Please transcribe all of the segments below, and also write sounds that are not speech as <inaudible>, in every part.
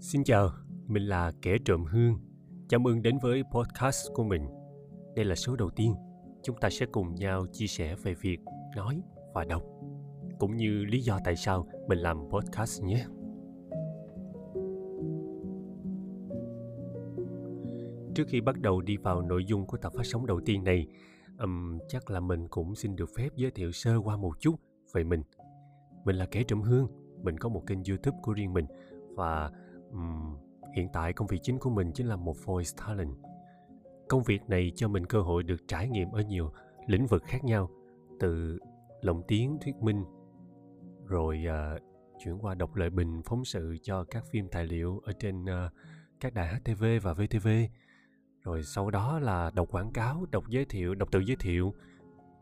Xin chào, mình là Kẻ Trộm Hương. Chào mừng đến với podcast của mình. Đây là số đầu tiên. Chúng ta sẽ cùng nhau chia sẻ về việc nói và đọc, cũng như lý do tại sao mình làm podcast nhé. Trước khi bắt đầu đi vào nội dung của tập phát sóng đầu tiên này, um, chắc là mình cũng xin được phép giới thiệu sơ qua một chút về mình. Mình là Kẻ Trộm Hương, mình có một kênh YouTube của riêng mình và um, hiện tại công việc chính của mình chính là một voice talent. Công việc này cho mình cơ hội được trải nghiệm ở nhiều lĩnh vực khác nhau từ lồng tiếng thuyết minh rồi uh, chuyển qua đọc lời bình phóng sự cho các phim tài liệu ở trên uh, các đài HTV và VTV rồi sau đó là đọc quảng cáo đọc giới thiệu đọc tự giới thiệu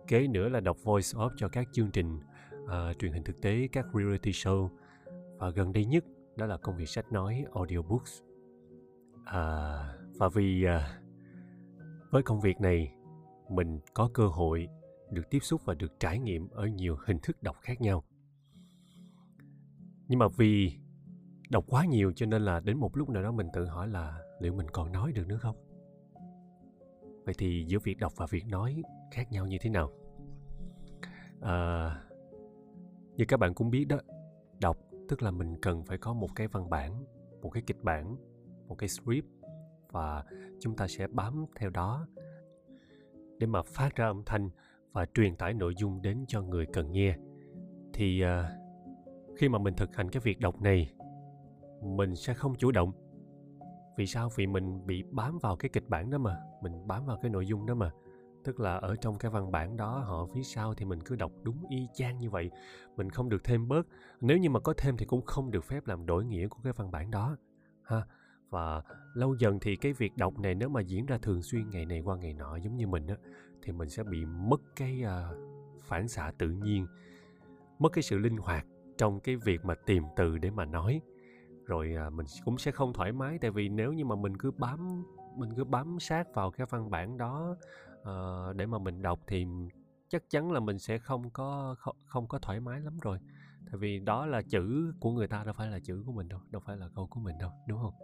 kế nữa là đọc voice off cho các chương trình uh, truyền hình thực tế các reality show. Và gần đây nhất đó là công việc sách nói audiobooks. À, và vì à, với công việc này mình có cơ hội được tiếp xúc và được trải nghiệm ở nhiều hình thức đọc khác nhau. Nhưng mà vì đọc quá nhiều cho nên là đến một lúc nào đó mình tự hỏi là liệu mình còn nói được nữa không? Vậy thì giữa việc đọc và việc nói khác nhau như thế nào? À, như các bạn cũng biết đó tức là mình cần phải có một cái văn bản một cái kịch bản một cái script và chúng ta sẽ bám theo đó để mà phát ra âm thanh và truyền tải nội dung đến cho người cần nghe. Thì uh, khi mà mình thực hành cái việc đọc này mình sẽ không chủ động. Vì sao? Vì mình bị bám vào cái kịch bản đó mà mình bám vào cái nội dung đó mà tức là ở trong cái văn bản đó họ phía sau thì mình cứ đọc đúng y chang như vậy mình không được thêm bớt. Nếu như mà có thêm thì cũng không được phép làm đổi nghĩa của cái văn bản đó ha. Và lâu dần thì cái việc đọc này nếu mà diễn ra thường xuyên ngày này qua ngày nọ giống như mình á thì mình sẽ bị mất cái uh, phản xạ tự nhiên mất cái sự linh hoạt trong cái việc mà tìm từ để mà nói. Rồi uh, mình cũng sẽ không thoải mái tại vì nếu như mà mình cứ bám mình cứ bám sát vào cái văn bản đó uh, để mà mình đọc thì chắc chắn là mình sẽ không có không, không có thoải mái lắm rồi. Tại vì đó là chữ của người ta đâu phải là chữ của mình đâu đâu phải là câu của mình đâu đúng không?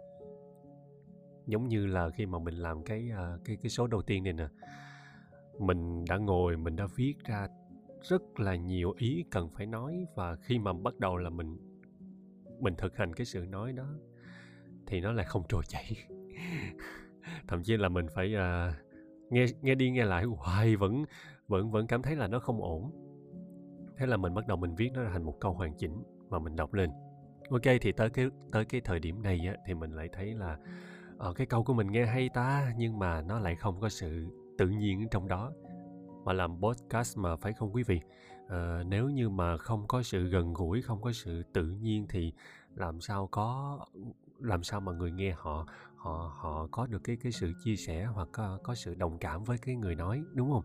Giống như là khi mà mình làm cái uh, cái cái số đầu tiên này nè mình đã ngồi mình đã viết ra rất là nhiều ý cần phải nói và khi mà bắt đầu là mình mình thực hành cái sự nói đó thì nó lại không trôi chảy. <laughs> Thậm chí là mình phải uh, nghe nghe đi nghe lại hoài vẫn vẫn vẫn cảm thấy là nó không ổn. Thế là mình bắt đầu mình viết nó thành một câu hoàn chỉnh mà mình đọc lên. Ok thì tới cái tới cái thời điểm này á, thì mình lại thấy là ở cái câu của mình nghe hay ta nhưng mà nó lại không có sự tự nhiên trong đó. Mà làm podcast mà phải không quý vị? À, nếu như mà không có sự gần gũi không có sự tự nhiên thì làm sao có làm sao mà người nghe họ họ họ có được cái cái sự chia sẻ hoặc có, có sự đồng cảm với cái người nói đúng không?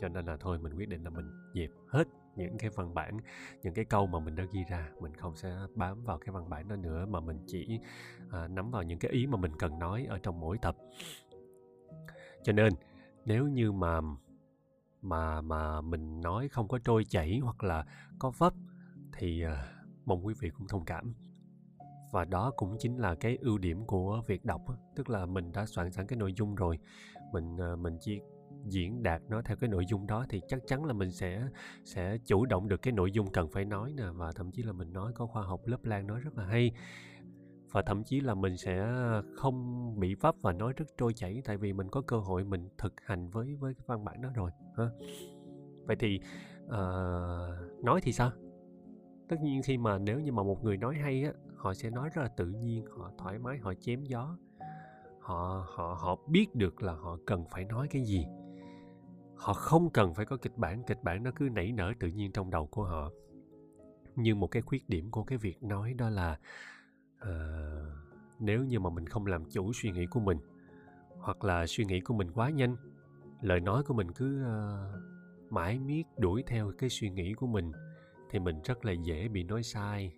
Cho nên là thôi mình quyết định là mình dẹp hết những cái văn bản những cái câu mà mình đã ghi ra. Mình không sẽ bám vào cái văn bản đó nữa mà mình chỉ à, nắm vào những cái ý mà mình cần nói ở trong mỗi tập. Cho nên nếu như mà mà mà mình nói không có trôi chảy hoặc là có vấp thì à, mong quý vị cũng thông cảm và đó cũng chính là cái ưu điểm của việc đọc tức là mình đã soạn sẵn cái nội dung rồi mình ờ, mình chỉ diễn đạt nó theo cái nội dung đó thì chắc chắn là mình sẽ sẽ chủ động được cái nội dung cần phải nói nè và thậm chí là mình nói có khoa học lớp lan nói rất là hay. Và thậm chí là mình sẽ không bị vấp và nói rất trôi chảy tại vì mình có cơ hội mình thực hành với với cái văn bản đó rồi ha. Vậy thì uh, nói thì sao? Tất nhiên khi mà nếu như mà một người nói hay á họ sẽ nói rất là tự nhiên họ thoải mái họ chém gió. Họ họ họ biết được là họ cần phải nói cái gì. Họ không cần phải có kịch bản kịch bản nó cứ nảy nở tự nhiên trong đầu của họ. Nhưng một cái khuyết điểm của cái việc nói đó là uh, nếu như mà mình không làm chủ suy nghĩ của mình hoặc là suy nghĩ của mình quá nhanh lời nói của mình cứ uh, mãi miết đuổi theo cái suy nghĩ của mình thì mình rất là dễ bị nói sai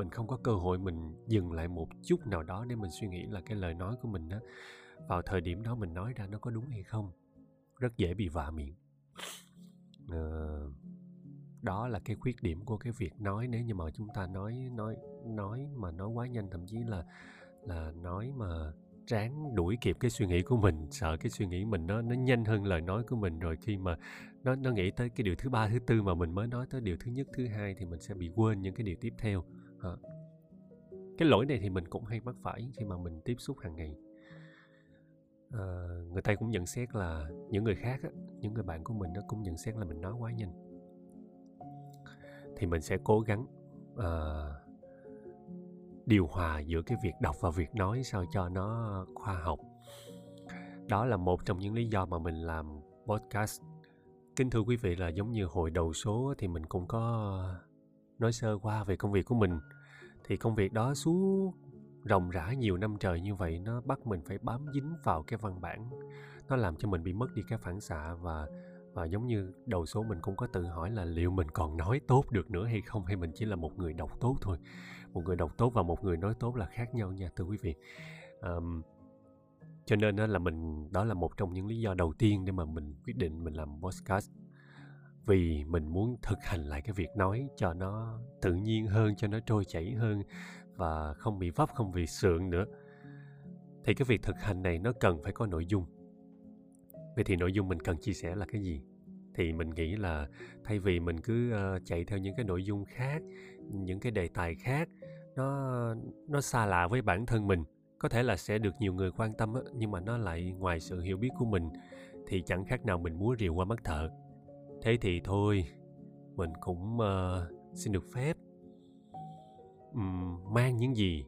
mình không có cơ hội mình dừng lại một chút nào đó để mình suy nghĩ là cái lời nói của mình đó vào thời điểm đó mình nói ra nó có đúng hay không. Rất dễ bị vạ miệng. À, đó là cái khuyết điểm của cái việc nói. Nếu như mà chúng ta nói nói nói mà nói quá nhanh thậm chí là là nói mà ráng đuổi kịp cái suy nghĩ của mình sợ cái suy nghĩ mình nó nó nhanh hơn lời nói của mình rồi khi mà nó nó nghĩ tới cái điều thứ ba thứ tư mà mình mới nói tới điều thứ nhất thứ hai thì mình sẽ bị quên những cái điều tiếp theo à. cái lỗi này thì mình cũng hay mắc phải khi mà mình tiếp xúc hàng ngày. À, người ta cũng nhận xét là những người khác á, những người bạn của mình nó cũng nhận xét là mình nói quá nhanh. Thì mình sẽ cố gắng à, điều hòa giữa cái việc đọc và việc nói sao cho nó khoa học. Đó là một trong những lý do mà mình làm podcast. Kính thưa quý vị là giống như hồi đầu số thì mình cũng có nói sơ qua về công việc của mình. Thì công việc đó suốt ròng rã nhiều năm trời như vậy nó bắt mình phải bám dính vào cái văn bản. Nó làm cho mình bị mất đi cái phản xạ và và giống như đầu số mình cũng có tự hỏi là liệu mình còn nói tốt được nữa hay không hay mình chỉ là một người đọc tốt thôi. Một người đọc tốt và một người nói tốt là khác nhau nha thưa quý vị. Um, cho nên đó là mình đó là một trong những lý do đầu tiên để mà mình quyết định mình làm podcast vì mình muốn thực hành lại cái việc nói cho nó tự nhiên hơn cho nó trôi chảy hơn và không bị vấp không bị sượng nữa. Thì cái việc thực hành này nó cần phải có nội dung. Vậy thì nội dung mình cần chia sẻ là cái gì? Thì mình nghĩ là thay vì mình cứ uh, chạy theo những cái nội dung khác những cái đề tài khác nó nó xa lạ với bản thân mình có thể là sẽ được nhiều người quan tâm nhưng mà nó lại ngoài sự hiểu biết của mình thì chẳng khác nào mình múa rìu qua mắt thợ thế thì thôi mình cũng uh, xin được phép. Um, mang những gì?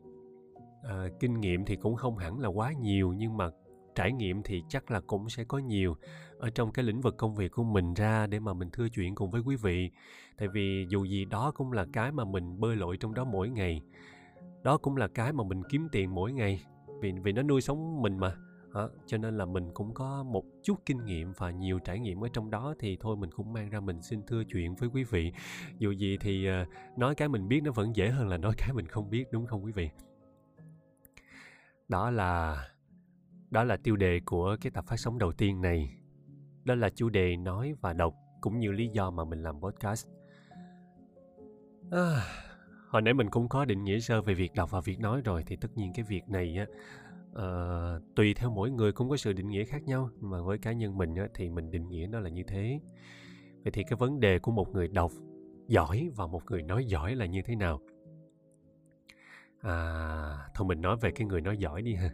Uh, kinh nghiệm thì cũng không hẳn là quá nhiều nhưng mà trải nghiệm thì chắc là cũng sẽ có nhiều ở trong cái lĩnh vực công việc của mình ra để mà mình thưa chuyện cùng với quý vị. Tại vì dù gì đó cũng là cái mà mình bơi lội trong đó mỗi ngày. Đó cũng là cái mà mình kiếm tiền mỗi ngày. Vì vì nó nuôi sống mình mà đó, cho nên là mình cũng có một chút kinh nghiệm và nhiều trải nghiệm ở trong đó thì thôi mình cũng mang ra mình xin thưa chuyện với quý vị. Dù gì thì uh, nói cái mình biết nó vẫn dễ hơn là nói cái mình không biết đúng không quý vị? Đó là đó là tiêu đề của cái tập phát sóng đầu tiên này. Đó là chủ đề nói và đọc cũng như lý do mà mình làm podcast. À, hồi nãy mình cũng có định nghĩa sơ về việc đọc và việc nói rồi thì tất nhiên cái việc này á uh, tùy theo mỗi người cũng có sự định nghĩa khác nhau mà với cá nhân mình á, thì mình định nghĩa nó là như thế. Vậy thì cái vấn đề của một người đọc giỏi và một người nói giỏi là như thế nào? À thôi mình nói về cái người nói giỏi đi ha.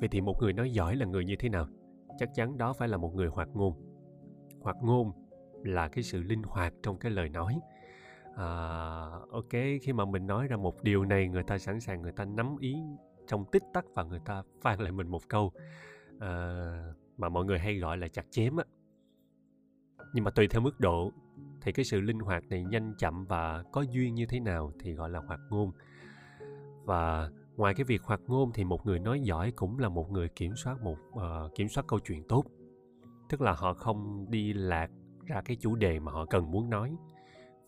Vậy thì một người nói giỏi là người như thế nào? Chắc chắn đó phải là một người hoạt ngôn. Hoạt ngôn là cái sự linh hoạt trong cái lời nói. À, ok khi mà mình nói ra một điều này người ta sẵn sàng người ta nắm ý trong tích tắc và người ta phan lại mình một câu uh, mà mọi người hay gọi là chặt chém á. Nhưng mà tùy theo mức độ thì cái sự linh hoạt này nhanh chậm và có duyên như thế nào thì gọi là hoạt ngôn. Và ngoài cái việc hoạt ngôn thì một người nói giỏi cũng là một người kiểm soát một uh, kiểm soát câu chuyện tốt. Tức là họ không đi lạc ra cái chủ đề mà họ cần muốn nói.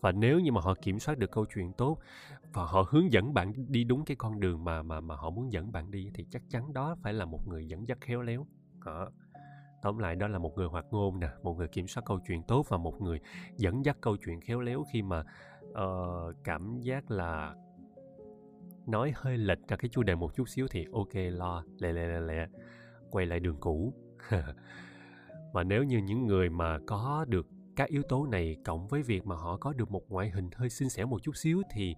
Và nếu như mà họ kiểm soát được câu chuyện tốt và họ hướng dẫn bạn đi đúng cái con đường mà mà mà họ muốn dẫn bạn đi thì chắc chắn đó phải là một người dẫn dắt khéo léo đó. tóm lại đó là một người hoạt ngôn nè một người kiểm soát câu chuyện tốt và một người dẫn dắt câu chuyện khéo léo khi mà uh, cảm giác là nói hơi lệch ra cái chủ đề một chút xíu thì ok lo lẹ lẹ lẹ lẹ quay lại đường cũ <laughs> và nếu như những người mà có được các yếu tố này cộng với việc mà họ có được một ngoại hình hơi xinh xẻo một chút xíu thì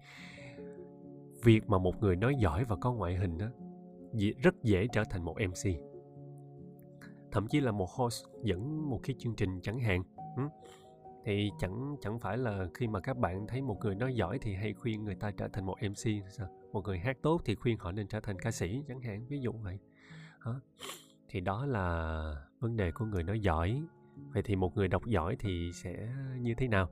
việc mà một người nói giỏi và có ngoại hình đó rất dễ trở thành một mc thậm chí là một host dẫn một cái chương trình chẳng hạn thì chẳng chẳng phải là khi mà các bạn thấy một người nói giỏi thì hay khuyên người ta trở thành một mc sao? Một người hát tốt thì khuyên họ nên trở thành ca sĩ chẳng hạn, ví dụ vậy. Đó. thì đó là vấn đề của người nói giỏi. Vậy thì một người đọc giỏi thì sẽ như thế nào?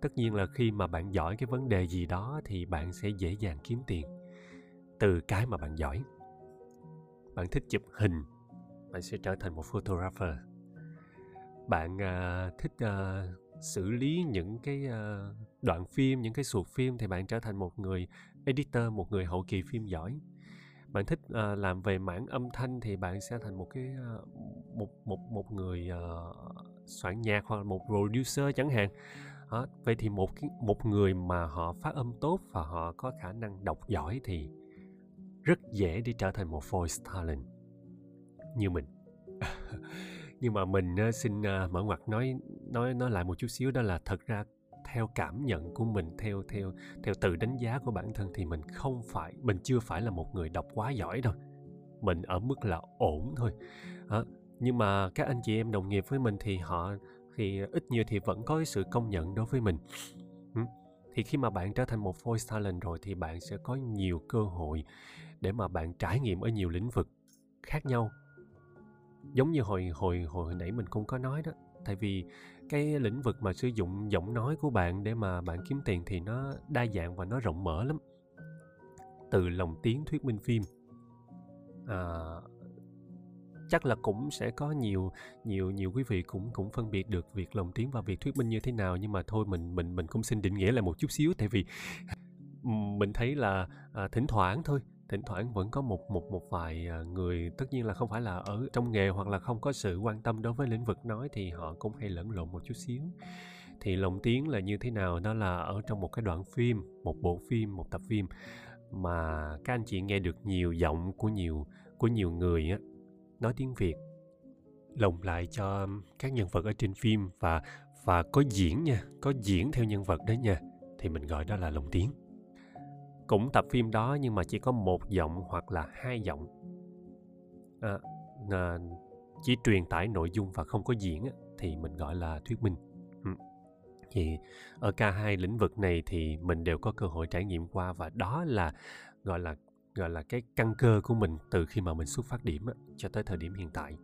Tất nhiên là khi mà bạn giỏi cái vấn đề gì đó thì bạn sẽ dễ dàng kiếm tiền. Từ cái mà bạn giỏi bạn thích chụp hình bạn sẽ trở thành một photographer. Bạn uh, thích uh, xử lý những cái uh, đoạn phim những cái suột phim thì bạn trở thành một người editor một người hậu kỳ phim giỏi. Bạn thích uh, làm về mảng âm thanh thì bạn sẽ thành một cái uh, một một một người uh, soạn nhạc hoặc là một producer chẳng hạn đó. vậy thì một một người mà họ phát âm tốt và họ có khả năng đọc giỏi thì rất dễ để trở thành một voice talent như mình. <laughs> Nhưng mà mình xin à, mở ngoặt nói nói nói lại một chút xíu đó là thật ra theo cảm nhận của mình theo theo theo từ đánh giá của bản thân thì mình không phải mình chưa phải là một người đọc quá giỏi đâu. Mình ở mức là ổn thôi. À, nhưng mà các anh chị em đồng nghiệp với mình thì họ thì ít nhiều thì vẫn có sự công nhận đối với mình. Thì khi mà bạn trở thành một voice talent rồi thì bạn sẽ có nhiều cơ hội để mà bạn trải nghiệm ở nhiều lĩnh vực khác nhau. Giống như hồi hồi hồi nãy mình cũng có nói đó tại vì cái lĩnh vực mà sử dụng giọng nói của bạn để mà bạn kiếm tiền thì nó đa dạng và nó rộng mở lắm. Từ lồng tiếng thuyết minh phim à, chắc là cũng sẽ có nhiều nhiều nhiều quý vị cũng cũng phân biệt được việc lồng tiếng và việc thuyết minh như thế nào. Nhưng mà thôi mình mình mình cũng xin định nghĩa lại một chút xíu tại vì <laughs> mình thấy là à, thỉnh thoảng thôi thỉnh thoảng vẫn có một một một vài à, người tất nhiên là không phải là ở trong nghề hoặc là không có sự quan tâm đối với lĩnh vực nói thì họ cũng hay lẫn lộn một chút xíu. Thì lồng tiếng là như thế nào? Đó là ở trong một cái đoạn phim một bộ phim một tập phim mà các anh chị nghe được nhiều giọng của nhiều của nhiều người á nói tiếng việt lồng lại cho các nhân vật ở trên phim và và có diễn nha có diễn theo nhân vật đó nha. Thì mình gọi đó là lồng tiếng. Cũng tập phim đó nhưng mà chỉ có một giọng hoặc là hai giọng. À, à, chỉ truyền tải nội dung và không có diễn thì mình gọi là thuyết minh. Ừ. thì ở cả hai lĩnh vực này thì mình đều có cơ hội trải nghiệm qua và đó là gọi là gọi là cái căn cơ của mình từ khi mà mình xuất phát điểm cho tới thời điểm hiện tại.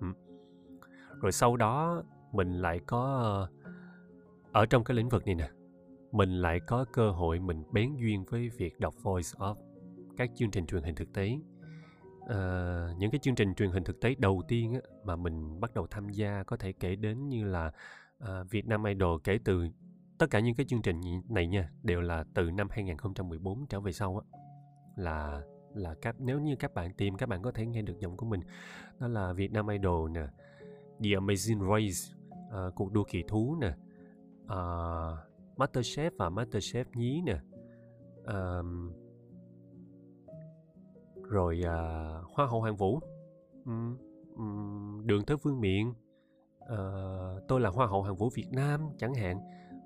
Ừ. rồi sau đó mình lại có ờ, ở trong cái lĩnh vực này nè mình lại có cơ hội mình bén duyên với việc đọc voice off các chương trình truyền hình thực tế. À, những cái chương trình truyền hình thực tế đầu tiên á, mà mình bắt đầu tham gia có thể kể đến như là à, Việt Nam Idol kể từ tất cả những cái chương trình này nha đều là từ năm 2014 trở về sau á là là các nếu như các bạn tìm các bạn có thể nghe được giọng của mình. Đó là Việt Nam Idol nè The Amazing Race uh, cuộc đua kỳ thú nè uh, Masterchef và Masterchef nhí nè uh, rồi uh, Hoa hậu Hoàng Vũ. Um, um, Đường tới Vương Miện uh, Tôi là Hoa hậu Hoàng Vũ Việt Nam chẳng hạn.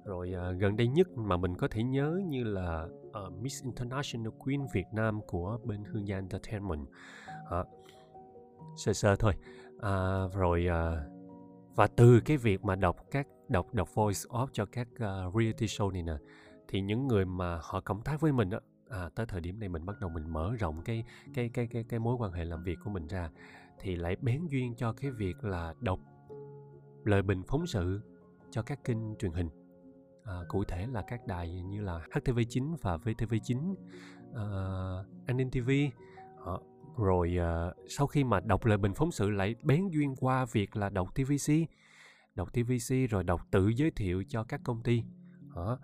Rồi uh, gần đây nhất mà mình có thể nhớ như là uh, Miss International Queen Việt Nam của bên Hương Gia Entertainment. À, sơ sơ thôi. À, rồi uh, và từ cái việc mà đọc các đọc đọc voice off cho các uh, reality show này nè thì những người mà họ cộng tác với mình á à, tới thời điểm này mình bắt đầu mình mở rộng cái cái cái cái cái mối quan hệ làm việc của mình ra thì lại bén duyên cho cái việc là đọc lời bình phóng sự cho các kênh truyền hình à, cụ thể là các đài như là HTV9 và VTV9 à, ờ, An ninh TV ờ, rồi uh, sau khi mà đọc lời bình phóng sự lại bén duyên qua việc là đọc TVC đọc TVC rồi đọc tự giới thiệu cho các công ty đó.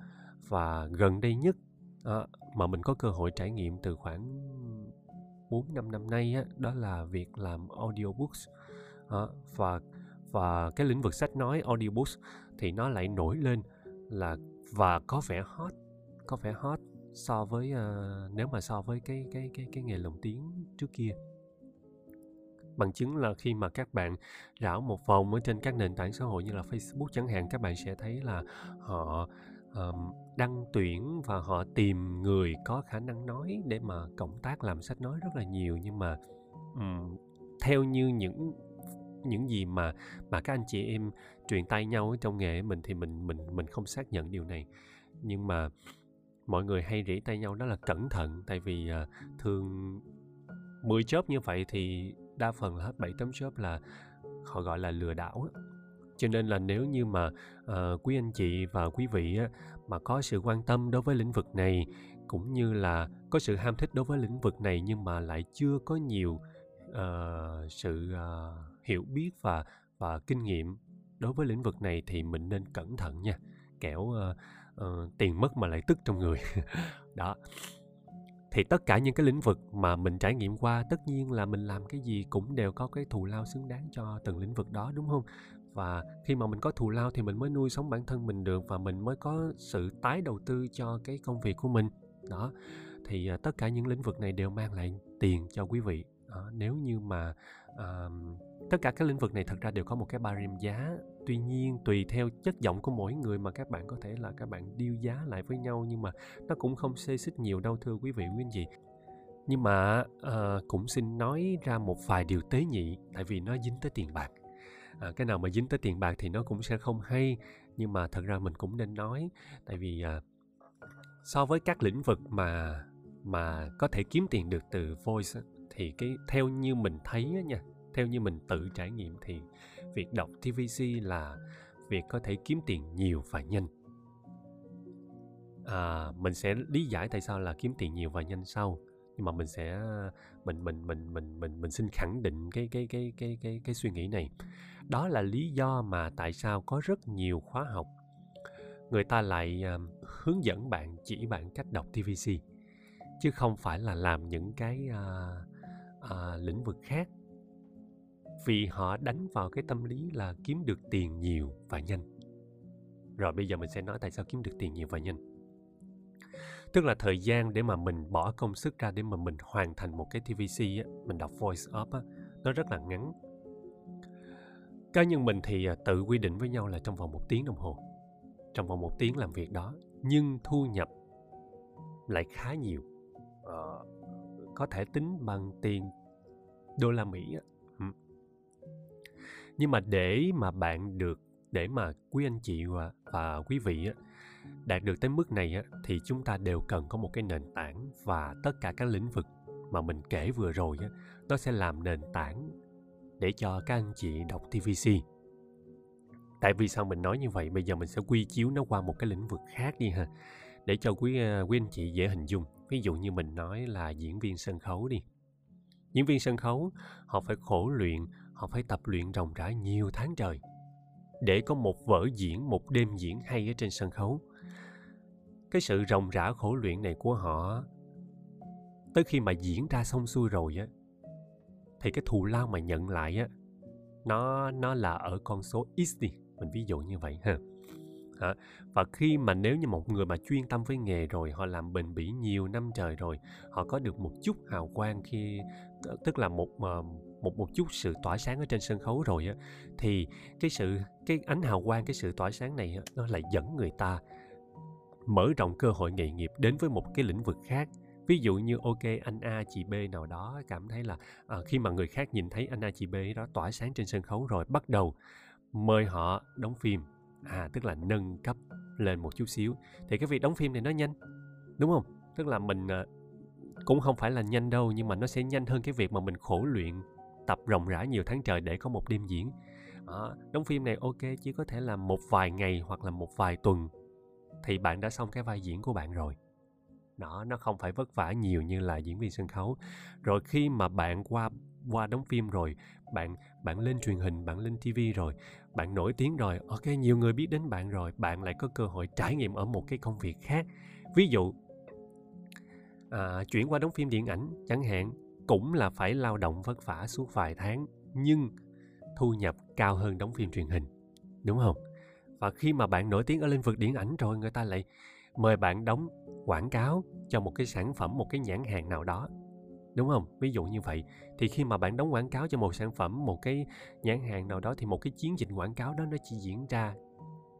và gần đây nhất đó, mà mình có cơ hội trải nghiệm từ khoảng 4 năm năm nay á, đó là việc làm audiobooks đó. và và cái lĩnh vực sách nói audiobooks thì nó lại nổi lên là và có vẻ hot có vẻ hot so với uh, nếu mà so với cái cái cái cái nghề lồng tiếng trước kia. Bằng chứng là khi mà các bạn rảo một vòng ở trên các nền tảng xã hội như là Facebook chẳng hạn các bạn sẽ thấy là họ um, đăng tuyển và họ tìm người có khả năng nói để mà cộng tác làm sách nói rất là nhiều. Nhưng mà um, theo như những những gì mà mà các anh chị em truyền tay nhau trong nghề mình thì mình mình mình không xác nhận điều này. Nhưng mà mọi người hay rỉ tay nhau đó là cẩn thận tại vì uh, thường 10 chớp như vậy thì đa phần là hết 7 tấm chớp là họ gọi là lừa đảo cho nên là nếu như mà uh, quý anh chị và quý vị á, mà có sự quan tâm đối với lĩnh vực này cũng như là có sự ham thích đối với lĩnh vực này nhưng mà lại chưa có nhiều uh, sự uh, hiểu biết và và kinh nghiệm đối với lĩnh vực này thì mình nên cẩn thận nha. Kẻo uh, uh, tiền mất mà lại tức trong người. <laughs> Đó. Thì tất cả những cái lĩnh vực mà mình trải nghiệm qua tất nhiên là mình làm cái gì cũng đều có cái thù lao xứng đáng cho từng lĩnh vực đó đúng không? Và khi mà mình có thù lao thì mình mới nuôi sống bản thân mình được và mình mới có sự tái đầu tư cho cái công việc của mình. Đó. Thì uh, tất cả những lĩnh vực này đều mang lại tiền cho quý vị. Uh, nếu như mà uh, tất cả các lĩnh vực này thật ra đều có một cái barem giá. Tuy nhiên tùy theo chất giọng của mỗi người mà các bạn có thể là các bạn điêu giá lại với nhau nhưng mà nó cũng không xê xích nhiều đâu thưa quý vị quý anh chị. Nhưng mà à, cũng xin nói ra một vài điều tế nhị tại vì nó dính tới tiền bạc. À, cái nào mà dính tới tiền bạc thì nó cũng sẽ không hay nhưng mà thật ra mình cũng nên nói tại vì à, so với các lĩnh vực mà mà có thể kiếm tiền được từ voice thì cái theo như mình thấy nha theo như mình tự trải nghiệm thì việc đọc tvc là việc có thể kiếm tiền nhiều và nhanh. À, mình sẽ lý giải tại sao là kiếm tiền nhiều và nhanh sau. Nhưng mà mình sẽ mình mình mình mình mình mình xin khẳng định cái cái cái cái cái cái suy nghĩ này. Đó là lý do mà tại sao có rất nhiều khóa học. Người ta lại uh, hướng dẫn bạn chỉ bạn cách đọc tvc chứ không phải là làm những cái uh, uh, lĩnh vực khác vì họ đánh vào cái tâm lý là kiếm được tiền nhiều và nhanh. Rồi bây giờ mình sẽ nói tại sao kiếm được tiền nhiều và nhanh. Tức là thời gian để mà mình bỏ công sức ra để mà mình hoàn thành một cái tvc á, mình đọc voice up á, nó rất là ngắn. Cá nhân mình thì à, tự quy định với nhau là trong vòng một tiếng đồng hồ. Trong vòng một tiếng làm việc đó nhưng thu nhập lại khá nhiều. Ờ, có thể tính bằng tiền đô la mỹ nhưng mà để mà bạn được để mà quý anh chị và, và quý vị đạt được tới mức này thì chúng ta đều cần có một cái nền tảng và tất cả các lĩnh vực mà mình kể vừa rồi nó sẽ làm nền tảng để cho các anh chị đọc tvc tại vì sao mình nói như vậy? Bây giờ mình sẽ quy chiếu nó qua một cái lĩnh vực khác đi ha để cho quý à, quý anh chị dễ hình dung. Ví dụ như mình nói là diễn viên sân khấu đi. Diễn viên sân khấu họ phải khổ luyện họ phải tập luyện ròng rã nhiều tháng trời để có một vở diễn, một đêm diễn hay ở trên sân khấu cái sự ròng rã khổ luyện này của họ, tới khi mà diễn ra xong xuôi rồi á, thì cái thù lao mà nhận lại á, nó nó là ở con số x đi, mình ví dụ như vậy ha Hả? và khi mà nếu như một người mà chuyên tâm với nghề rồi, họ làm bền bỉ nhiều năm trời rồi, họ có được một chút hào quang khi, tức là một ờ, một một chút sự tỏa sáng ở trên sân khấu rồi á thì cái sự cái ánh hào quang cái sự tỏa sáng này nó lại dẫn người ta mở rộng cơ hội nghề nghiệp đến với một cái lĩnh vực khác. Ví dụ như ok anh a chị b nào đó cảm thấy là à, khi mà người khác nhìn thấy anh a chị b đó tỏa sáng trên sân khấu rồi bắt đầu mời họ đóng phim. À tức là nâng cấp lên một chút xíu. Thì cái việc đóng phim này nó nhanh đúng không? Tức là mình à, cũng không phải là nhanh đâu nhưng mà nó sẽ nhanh hơn cái việc mà mình khổ luyện tập rộng rãi nhiều tháng trời để có một đêm diễn. À, đóng phim này ok chỉ có thể là một vài ngày hoặc là một vài tuần thì bạn đã xong cái vai diễn của bạn rồi. Đó nó không phải vất vả nhiều như là diễn viên sân khấu. Rồi khi mà bạn qua qua đóng phim rồi bạn bạn lên truyền hình bạn lên tv rồi bạn nổi tiếng rồi ok nhiều người biết đến bạn rồi bạn lại có cơ hội trải nghiệm ở một cái công việc khác. Ví dụ à, chuyển qua đóng phim điện ảnh chẳng hạn cũng là phải lao động vất vả suốt vài tháng, nhưng thu nhập cao hơn đóng phim truyền hình, đúng không? Và khi mà bạn nổi tiếng ở lĩnh vực điện ảnh rồi, người ta lại mời bạn đóng quảng cáo cho một cái sản phẩm, một cái nhãn hàng nào đó, đúng không? Ví dụ như vậy, thì khi mà bạn đóng quảng cáo cho một sản phẩm, một cái nhãn hàng nào đó, thì một cái chiến dịch quảng cáo đó nó chỉ diễn ra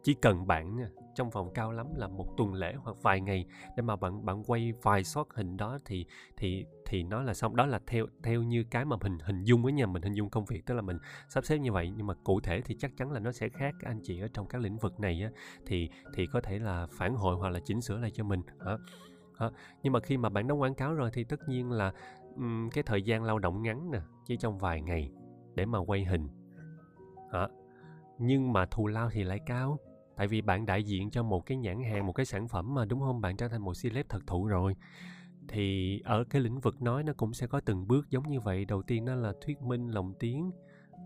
chỉ cần bạn trong vòng cao lắm là một tuần lễ hoặc vài ngày. Để mà bạn bạn quay vài shot hình đó thì thì thì nó là xong. Đó là theo theo như cái mà mình hình dung với nhà mình hình dung công việc tức là mình sắp xếp như vậy. Nhưng mà cụ thể thì chắc chắn là nó sẽ khác anh chị ở trong các lĩnh vực này á. Thì thì có thể là phản hồi hoặc là chỉnh sửa lại cho mình. Hả? Hả? Nhưng mà khi mà bạn đóng quảng cáo rồi thì tất nhiên là um, cái thời gian lao động ngắn nè chỉ trong vài ngày để mà quay hình. Hả? Nhưng mà thù lao thì lại cao tại vì bạn đại diện cho một cái nhãn hàng, một cái sản phẩm mà, đúng không? Bạn trở thành một celeb thật thụ rồi. Thì ở cái lĩnh vực nói nó cũng sẽ có từng bước giống như vậy. Đầu tiên đó là thuyết minh lồng tiếng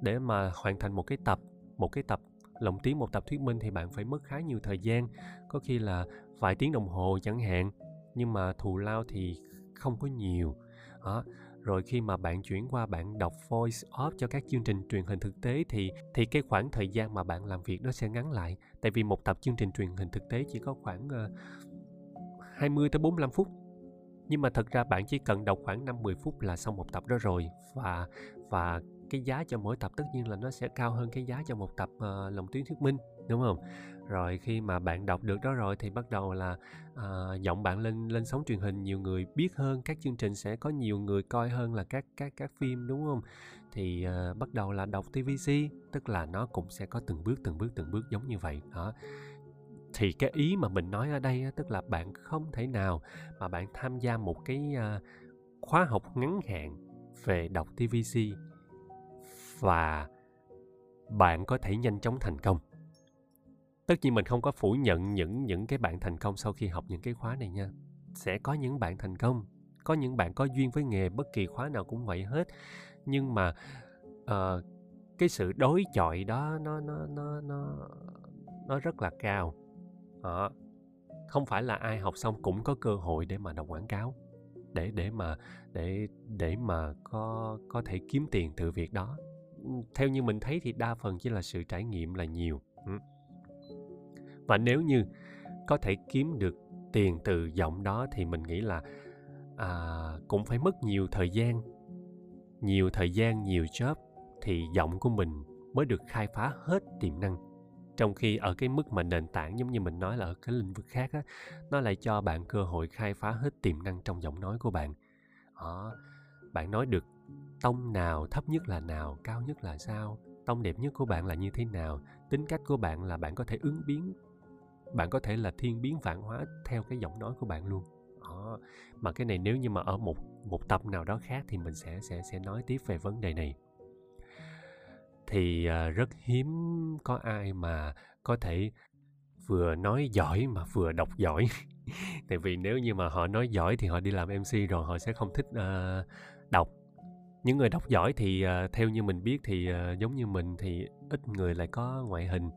để mà hoàn thành một cái tập, một cái tập lồng tiếng, một tập thuyết minh thì bạn phải mất khá nhiều thời gian, có khi là vài tiếng đồng hồ chẳng hạn. Nhưng mà thù lao thì không có nhiều. Đó rồi khi mà bạn chuyển qua bạn đọc voice off cho các chương trình truyền hình thực tế thì thì cái khoảng thời gian mà bạn làm việc nó sẽ ngắn lại. Tại vì một tập chương trình truyền hình thực tế chỉ có khoảng ờ, uh, 20 tới 45 phút. Nhưng mà thật ra bạn chỉ cần đọc khoảng 5 10 phút là xong một tập đó rồi. Và và cái giá cho mỗi tập tất nhiên là nó sẽ cao hơn cái giá cho một tập ờ, uh, lòng tuyến thuyết minh đúng không? Rồi khi mà bạn đọc được đó rồi thì bắt đầu là à, giọng bạn lên lên sóng truyền hình nhiều người biết hơn các chương trình sẽ có nhiều người coi hơn là các các các phim đúng không? Thì à, bắt đầu là đọc tvc tức là nó cũng sẽ có từng bước từng bước từng bước giống như vậy đó. Thì cái ý mà mình nói ở đây tức là bạn không thể nào mà bạn tham gia một cái à, khóa học ngắn hạn về đọc tvc và bạn có thể nhanh chóng thành công tất nhiên mình không có phủ nhận những những cái bạn thành công sau khi học những cái khóa này nha sẽ có những bạn thành công có những bạn có duyên với nghề bất kỳ khóa nào cũng vậy hết nhưng mà uh, cái sự đối chọi đó nó nó nó nó nó rất là cao đó. không phải là ai học xong cũng có cơ hội để mà đọc quảng cáo để để mà để để mà có có thể kiếm tiền từ việc đó theo như mình thấy thì đa phần chỉ là sự trải nghiệm là nhiều ừ và nếu như có thể kiếm được tiền từ giọng đó thì mình nghĩ là à, cũng phải mất nhiều thời gian nhiều thời gian nhiều job thì giọng của mình mới được khai phá hết tiềm năng trong khi ở cái mức mà nền tảng giống như mình nói là ở cái lĩnh vực khác á nó lại cho bạn cơ hội khai phá hết tiềm năng trong giọng nói của bạn đó. bạn nói được tông nào thấp nhất là nào cao nhất là sao tông đẹp nhất của bạn là như thế nào tính cách của bạn là bạn có thể ứng biến bạn có thể là thiên biến vạn hóa theo cái giọng nói của bạn luôn. Đó. mà cái này nếu như mà ở một một tập nào đó khác thì mình sẽ sẽ sẽ nói tiếp về vấn đề này. Thì à, rất hiếm có ai mà có thể vừa nói giỏi mà vừa đọc giỏi. <laughs> Tại vì nếu như mà họ nói giỏi thì họ đi làm mc rồi họ sẽ không thích uh, đọc. Những người đọc giỏi thì uh, theo như mình biết thì uh, giống như mình thì ít người lại có ngoại hình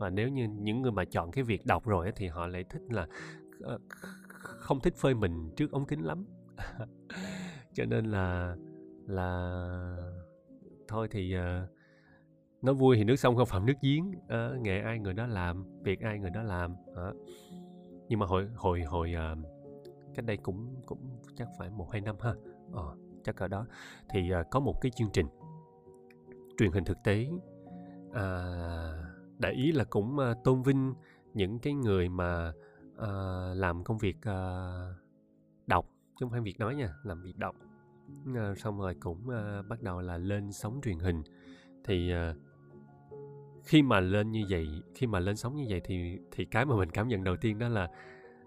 và nếu như những người mà chọn cái việc đọc rồi thì họ lại thích là ờ, không thích phơi mình trước ống kính lắm. <laughs> Cho nên là là thôi thì ờ, uh, nó vui thì nước sông không phạm nước giếng uh, nghề ai người đó làm việc ai người đó làm uh. nhưng mà hồi hồi hồi uh, cách đây cũng cũng chắc phải một hai năm ha. Uh, chắc ở đó. Thì uh, có một cái chương trình truyền hình thực tế uh, đại ý là cũng uh, tôn vinh những cái người mà uh, làm công việc uh, đọc chứ không phải việc nói nha làm việc đọc. Uh, xong rồi cũng uh, bắt đầu là lên sóng truyền hình. Thì uh, khi mà lên như vậy khi mà lên sóng như vậy thì thì cái mà mình cảm nhận đầu tiên đó là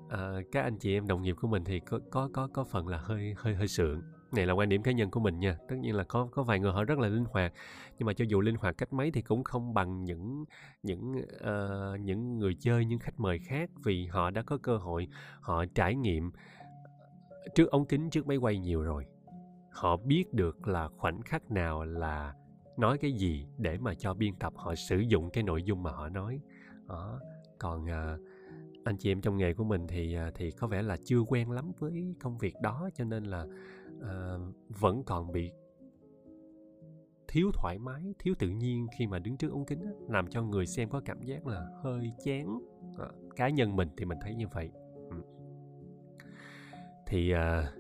uh, các anh chị em đồng nghiệp của mình thì có có có có phần là hơi hơi hơi sượng này là quan điểm cá nhân của mình nha. Tất nhiên là có có vài người họ rất là linh hoạt. Nhưng mà cho dù linh hoạt cách mấy thì cũng không bằng những những uh, những người chơi những khách mời khác vì họ đã có cơ hội họ trải nghiệm ờ, trước ống kính trước máy quay nhiều rồi. Họ biết được là khoảnh khắc nào là nói cái gì để mà cho biên tập họ sử dụng cái nội dung mà họ nói. Đó. Còn uh, anh chị em trong nghề của mình thì thì có vẻ là chưa quen lắm với công việc đó cho nên là uh, vẫn còn bị thiếu thoải mái thiếu tự nhiên khi mà đứng trước ống kính làm cho người xem có cảm giác là hơi chán à, cá nhân mình thì mình thấy như vậy ừ. thì à,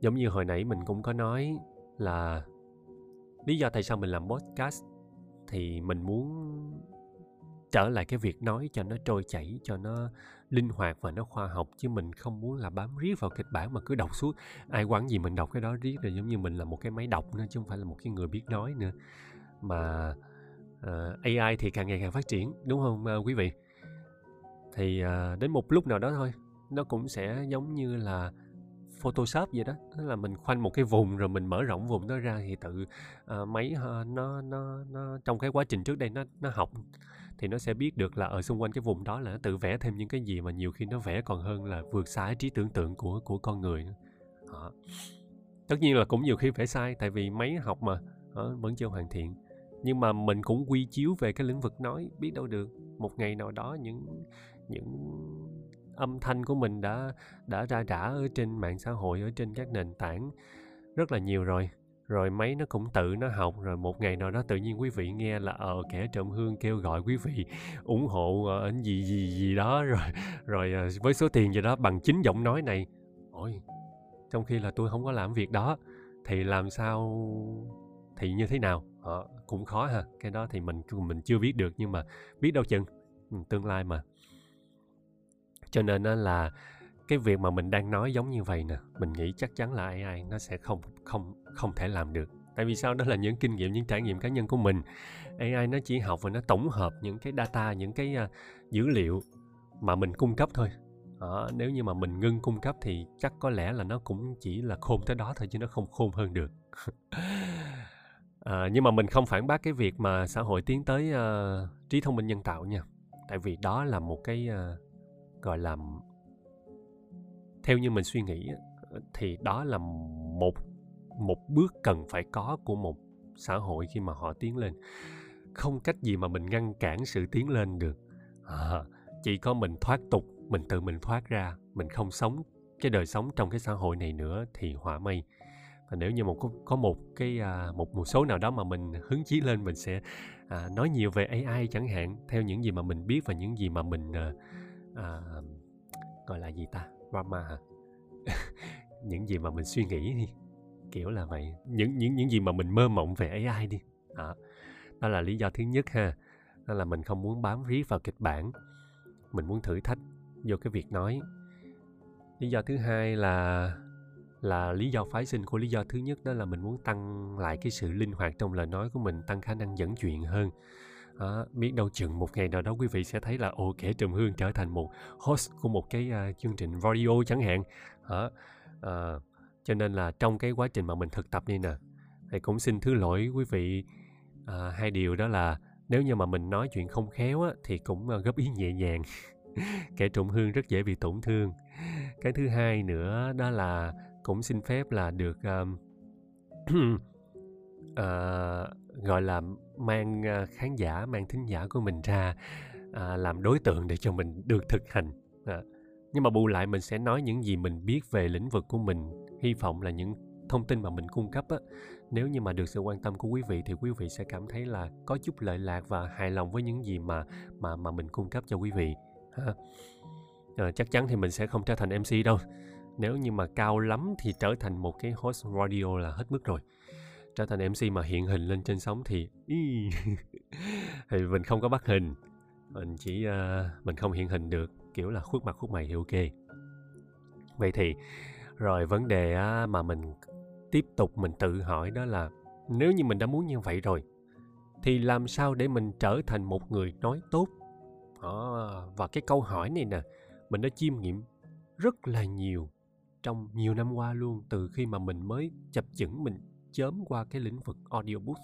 giống như hồi nãy mình cũng có nói là lý do tại sao mình làm podcast thì mình muốn trở lại cái việc nói cho nó trôi chảy cho nó linh hoạt và nó khoa học chứ mình không muốn là bám riết vào kịch bản mà cứ đọc suốt. Ai quản gì mình đọc cái đó riết rồi giống như mình là một cái máy đọc nữa chứ không phải là một cái người biết nói nữa. Mà ờ, uh, AI thì càng ngày càng phát triển đúng không uh, quý vị? Thì uh, đến một lúc nào đó thôi nó cũng sẽ giống như là Photoshop vậy đó. Tức là mình khoanh một cái vùng rồi mình mở rộng vùng đó ra thì tự uh, máy uh, nó nó nó trong cái quá trình trước đây nó nó học thì nó sẽ biết được là ở xung quanh cái vùng đó là nó tự vẽ thêm những cái gì mà nhiều khi nó vẽ còn hơn là vượt xa trí tưởng tượng của của con người. Đó. tất nhiên là cũng nhiều khi vẽ sai tại vì máy học mà đó, vẫn chưa hoàn thiện nhưng mà mình cũng quy chiếu về cái lĩnh vực nói biết đâu được một ngày nào đó những những âm thanh của mình đã đã ra rã ở trên mạng xã hội ở trên các nền tảng rất là nhiều rồi rồi máy nó cũng tự nó học rồi một ngày nào đó tự nhiên quý vị nghe là ờ kẻ trộm hương kêu gọi quý vị ủng hộ uh, gì gì gì đó. <laughs> Rồi rồi uh, với số tiền gì đó bằng chính giọng nói này. Ôi trong khi là tôi không có làm việc đó thì làm sao thì như thế nào? À, cũng khó ha. Cái đó thì mình mình chưa biết được nhưng mà biết đâu chừng. Ừ, tương lai mà. Cho nên là cái việc mà mình đang nói giống như vậy nè mình nghĩ chắc chắn là AI nó sẽ không không không thể làm được. Tại vì sao? Đó là những kinh nghiệm những trải nghiệm cá nhân của mình. AI nó chỉ học và nó tổng hợp những cái data những cái uh, dữ liệu mà mình cung cấp thôi. Đó, nếu như mà mình ngưng cung cấp thì chắc có lẽ là nó cũng chỉ là khôn tới đó thôi chứ nó không khôn hơn được. <laughs> À, nhưng mà mình không phản bác cái việc mà xã hội tiến tới uh, trí thông minh nhân tạo nha. Tại vì đó là một cái uh, gọi là theo như mình suy nghĩ thì đó là một một bước cần phải có của một xã hội khi mà họ tiến lên. Không cách gì mà mình ngăn cản sự tiến lên được. À, chỉ có mình thoát tục mình tự mình thoát ra mình không sống cái đời sống trong cái xã hội này nữa thì hỏa mây và nếu như một có, có một cái à, một một số nào đó mà mình hứng chí lên mình sẽ à, nói nhiều về AI chẳng hạn theo những gì mà mình biết và những gì mà mình à, à, gọi là gì ta? Drama <laughs> những gì mà mình suy nghĩ đi kiểu là vậy. Những những những gì mà mình mơ mộng về AI đi. Đó, đó là lý do thứ nhất ha. Đó là mình không muốn bám riết vào kịch bản. Mình muốn thử thách vô cái việc nói. Lý do thứ hai là là lý do phái sinh của lý do thứ nhất đó là mình muốn tăng lại cái sự linh hoạt trong lời nói của mình tăng khả năng dẫn chuyện hơn à, biết đâu chừng một ngày nào đó quý vị sẽ thấy là ồ kể trầm hương trở thành một host của một cái uh, chương trình radio chẳng hạn. À, uh, cho nên là trong cái quá trình mà mình thực tập này nè thì cũng xin thứ lỗi quý vị. Uh, hai điều đó là nếu như mà mình nói chuyện không khéo á, thì cũng uh, góp ý nhẹ nhàng. <laughs> Kẻ trộm hương rất dễ bị tổn thương. Cái thứ hai nữa đó là cũng xin phép là được um, uh, <clears throat> gọi là mang ờ, khán giả mang thính giả của mình ra à, làm đối tượng để cho mình được thực hành. À, nhưng mà bù lại mình sẽ nói những gì mình biết về lĩnh vực của mình. Hy vọng là những thông tin mà mình cung cấp á nếu như mà được sự quan tâm của quý vị thì quý vị sẽ cảm thấy là có chút lợi lạc và hài lòng với những gì mà mà mà mình cung cấp cho quý vị. Ha. À, ờ, chắc chắn thì mình sẽ không trở thành MC đâu. Nếu như mà cao lắm thì trở thành một cái host radio là hết mức rồi trở thành MC mà hiện hình lên trên sóng thì <laughs> thì mình không có bắt hình. Mình chỉ uh, mình không hiện hình được kiểu là khuất mặt khuất mày thì ok. Vậy thì rồi vấn đề uh, mà mình tiếp tục mình tự hỏi đó là nếu như mình đã muốn như vậy rồi thì làm sao để mình trở thành một người nói tốt? À, và cái câu hỏi này nè mình đã chiêm nghiệm rất là nhiều trong nhiều năm qua luôn từ khi mà mình mới chập chững mình chớm qua cái lĩnh vực audiobook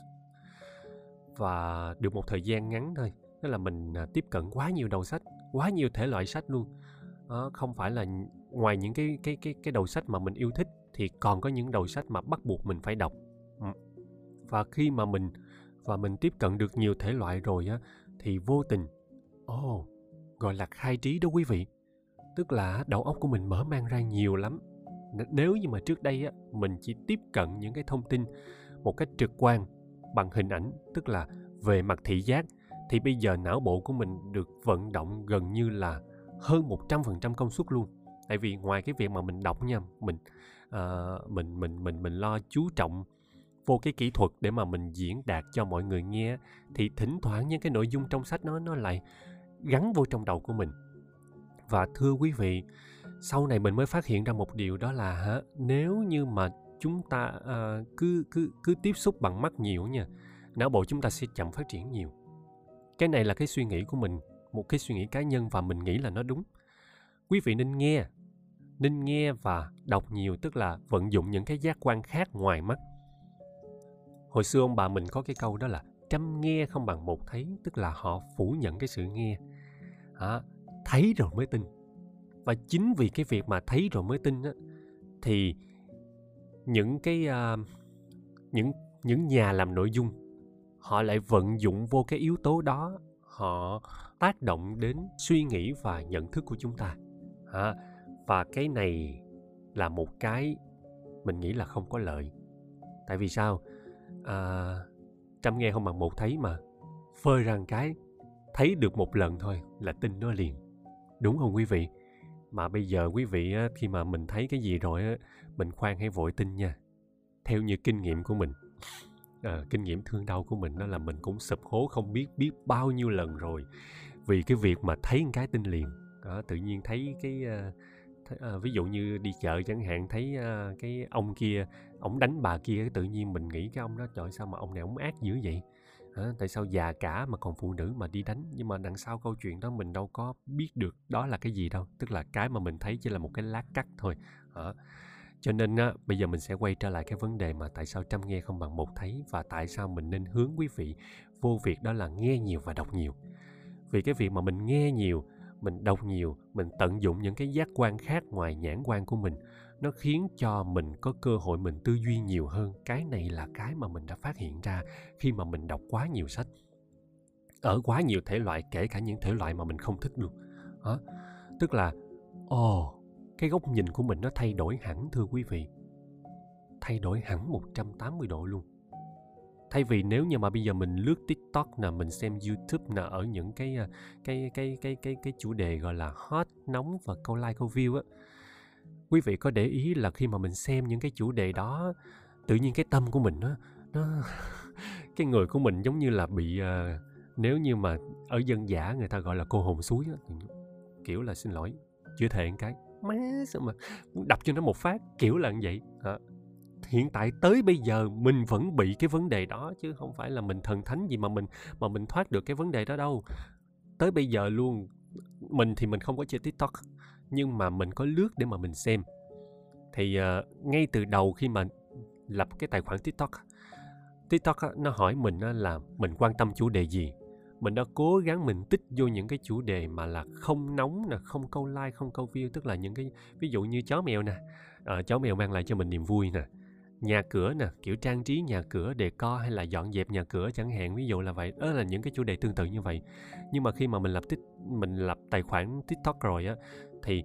và được một thời gian ngắn thôi tức là mình à, tiếp cận quá nhiều đầu sách quá nhiều thể loại sách luôn. Đó, không phải là ngoài những cái cái cái cái đầu sách mà mình yêu thích thì còn có những đầu sách mà bắt buộc mình phải đọc. Và khi mà mình và mình tiếp cận được nhiều thể loại rồi á thì vô tình ồ oh, gọi là khai trí đó quý vị. Tức là đầu óc của mình mở mang ra nhiều lắm nếu như mà trước đây á mình chỉ tiếp cận những cái thông tin một cách trực quan bằng hình ảnh tức là về mặt thị giác thì bây giờ não bộ của mình được vận động gần như là hơn 100% công suất luôn. Tại vì ngoài cái việc mà mình đọc nha mình uh, mình mình mình mình lo chú trọng vô cái kỹ thuật để mà mình diễn đạt cho mọi người nghe thì thỉnh thoảng những cái nội dung trong sách nó nó lại gắn vô trong đầu của mình. Và thưa quý vị sau này mình mới phát hiện ra một điều đó là hả nếu như mà chúng ta uh, cứ cứ cứ tiếp xúc bằng mắt nhiều nha não bộ chúng ta sẽ chậm phát triển nhiều. Cái này là cái suy nghĩ của mình một cái suy nghĩ cá nhân và mình nghĩ là nó đúng. Quý vị nên nghe nên nghe và đọc nhiều tức là vận dụng những cái giác quan khác ngoài mắt. Hồi xưa ông bà mình có cái câu đó là trăm nghe không bằng một thấy tức là họ phủ nhận cái sự nghe. À, thấy rồi mới tin và chính vì cái việc mà thấy rồi mới tin á, thì những cái uh, những những nhà làm nội dung họ lại vận dụng vô cái yếu tố đó họ tác động đến suy nghĩ và nhận thức của chúng ta. À, và cái này là một cái mình nghĩ là không có lợi. Tại vì sao? À, trăm nghe không bằng một thấy mà. Phơi ra cái thấy được một lần thôi là tin nó liền. Đúng không quý vị? Mà bây giờ quý vị á, khi mà mình thấy cái gì rồi á mình khoan hay vội tin nha. Theo như kinh nghiệm của mình à, kinh nghiệm thương đau của mình đó là mình cũng sụp hố không biết biết bao nhiêu lần rồi. Vì cái việc mà thấy một cái tin liền. Đó, tự nhiên thấy cái uh, th- uh, ví dụ như đi chợ chẳng hạn thấy uh, cái ông kia ông đánh bà kia tự nhiên mình nghĩ cái ông đó trời sao mà ông này ông ác dữ vậy? À, tại sao già cả mà còn phụ nữ mà đi đánh? Nhưng mà đằng sau câu chuyện đó mình đâu có biết được đó là cái gì đâu. Tức là cái mà mình thấy chỉ là một cái lát cắt thôi. Hả? cho nên á, bây giờ mình sẽ quay trở lại cái vấn đề mà tại sao trăm nghe không bằng một thấy và tại sao mình nên hướng quý vị vô việc đó là nghe nhiều và đọc nhiều. Vì cái việc mà mình nghe nhiều mình đọc nhiều mình tận dụng những cái giác quan khác ngoài nhãn quan của mình nó khiến cho mình có cơ hội mình tư duy nhiều hơn. Cái này là cái mà mình đã phát hiện ra khi mà mình đọc quá nhiều sách. Ở quá nhiều thể loại kể cả những thể loại mà mình không thích luôn đó. tức là ồ oh, cái góc nhìn của mình nó thay đổi hẳn thưa quý vị. Thay đổi hẳn 180 độ luôn. Thay vì nếu như mà bây giờ mình lướt tiktok nè mình xem youtube nè ở những cái ờ, cái cái cái cái cái chủ đề gọi là hot nóng và câu like câu view á quý vị có để ý là khi mà mình xem những cái chủ đề đó tự nhiên cái tâm của mình nó nó <laughs> cái người của mình giống như là bị uh, nếu như mà ở dân giả người ta gọi là cô hồn suối đó. kiểu là xin lỗi chưa thề cái. Má sao mà đập cho nó một phát kiểu là như vậy. À, hiện tại tới bây giờ mình vẫn bị cái vấn đề đó chứ không phải là mình thần thánh gì mà mình mà mình thoát được cái vấn đề đó đâu. Tới bây giờ luôn mình thì mình không có chơi tiktok nhưng mà mình có lướt để mà mình xem. Thì uh, ngay từ đầu khi mà lập cái tài khoản tiktok tiktok nó hỏi mình là mình quan tâm chủ đề gì? Mình đã cố gắng mình tích vô những cái chủ đề mà là không nóng nè không câu like không câu view tức là những cái ví dụ như chó mèo nè. Uh, chó mèo mang lại cho mình niềm vui nè. Nhà cửa nè kiểu trang trí nhà cửa đề co hay là dọn dẹp nhà cửa chẳng hạn ví dụ là vậy. Đó là những cái chủ đề tương tự như vậy. Nhưng mà khi mà mình lập tích mình lập tài khoản tiktok rồi á thì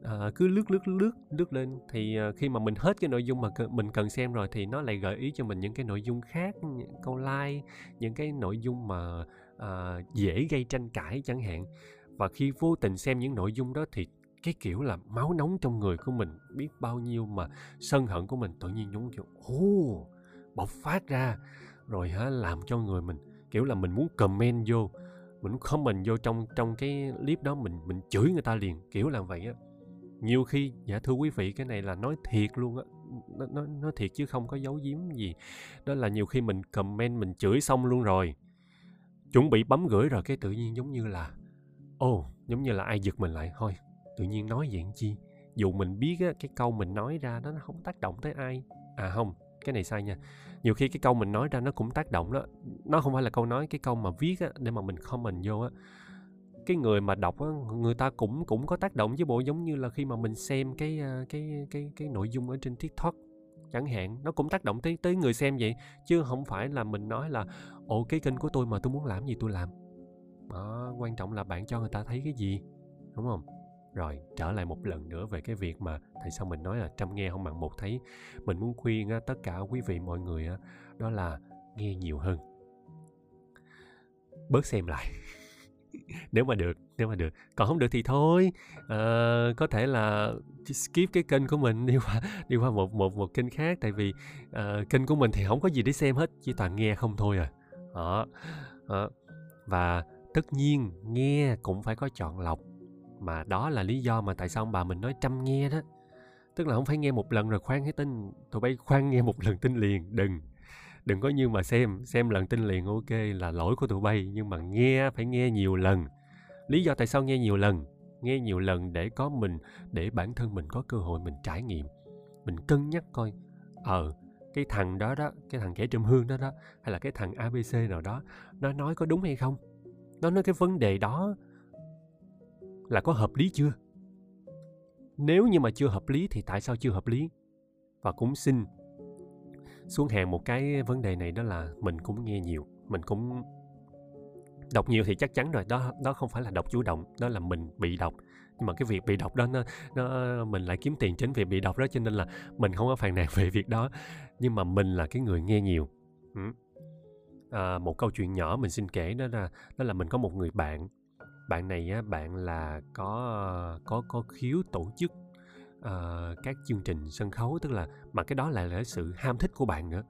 uh, cứ lướt lướt lướt lướt lên. Thì uh, khi mà mình hết cái nội dung mà c- mình cần xem rồi thì nó lại gợi ý cho mình những cái nội dung khác những câu like những cái nội dung mà uh, dễ gây tranh cãi chẳng hạn. Và khi vô tình xem những nội dung đó thì cái kiểu là máu nóng trong người của mình biết bao nhiêu mà sân hận của mình tự nhiên giống kiểu ô bộc phát ra. Rồi hả làm cho người mình kiểu là mình muốn comment vô mình comment vô trong trong cái clip đó mình mình chửi người ta liền kiểu làm vậy á. Nhiều khi dạ thưa quý vị cái này là nói thiệt luôn á. Nó, nó, nó thiệt chứ không có giấu giếm gì. Đó là nhiều khi mình comment mình chửi xong luôn rồi chuẩn bị bấm gửi rồi cái tự nhiên giống như là ồ oh, giống như là ai giật mình lại. Thôi tự nhiên nói vậy chi? Dù mình biết á, cái câu mình nói ra đó nó không tác động tới ai. À không cái này sai nha nhiều khi cái câu mình nói ra nó cũng tác động đó. Nó không phải là câu nói cái câu mà viết á, để mà mình comment vô á. Cái người mà đọc á, người ta cũng cũng có tác động với bộ giống như là khi mà mình xem cái à, cái cái cái nội dung ở trên TikTok chẳng hạn nó cũng tác động tới tới người xem vậy. Chứ không phải là mình nói là ồ cái kênh của tôi mà tôi muốn làm gì tôi làm. Đó quan trọng là bạn cho người ta thấy cái gì đúng không? Rồi trở lại một lần nữa về cái việc mà tại sao mình nói là trăm nghe không bằng một thấy. Mình muốn khuyên tất cả quý vị mọi người đó là nghe nhiều hơn. Bớt xem lại. <laughs> Nếu mà được nếu mà được. Còn không được thì thôi. Uh, có thể là skip cái kênh của mình đi qua đi qua một một một kênh khác. Tại vì uh, kênh của mình thì không có gì để xem hết chỉ toàn nghe không thôi à. Đó, đó. và tất nhiên nghe cũng phải có chọn lọc mà đó là lý do mà tại sao ông bà mình nói chăm nghe đó. Tức là không phải nghe một lần rồi khoan hay tin. Tụi bay khoan nghe một lần tin liền, đừng. Đừng có như mà xem xem lần tin liền, ok, là lỗi của tụi bay, nhưng mà nghe, phải nghe nhiều lần. Lý do tại sao nghe nhiều lần? Nghe nhiều lần để có mình, để bản thân mình có cơ hội mình trải nghiệm. Mình cân nhắc coi ờ cái thằng đó đó, cái thằng kẻ trầm hương đó đó, hay là cái thằng abc nào đó, nó nói có đúng hay không? Nó nói cái vấn đề đó là có hợp lý chưa? Nếu như mà chưa hợp lý thì tại sao chưa hợp lý? Và cũng xin xuống hàng một cái vấn đề này đó là mình cũng nghe nhiều mình cũng đọc nhiều thì chắc chắn rồi. Đó đó không phải là đọc chủ động đó là mình bị đọc. Nhưng mà cái việc bị đọc đó nó, nó mình lại kiếm tiền chính việc bị đọc đó cho nên là mình không có phàn nàn <laughs> về việc đó. Nhưng mà mình là cái người nghe nhiều. À, một câu chuyện nhỏ mình xin kể đó là đó là mình có một người bạn bạn này á bạn là có có có khiếu tổ chức uh, các chương trình sân khấu tức là mà cái đó lại là sự ham thích của bạn nữa.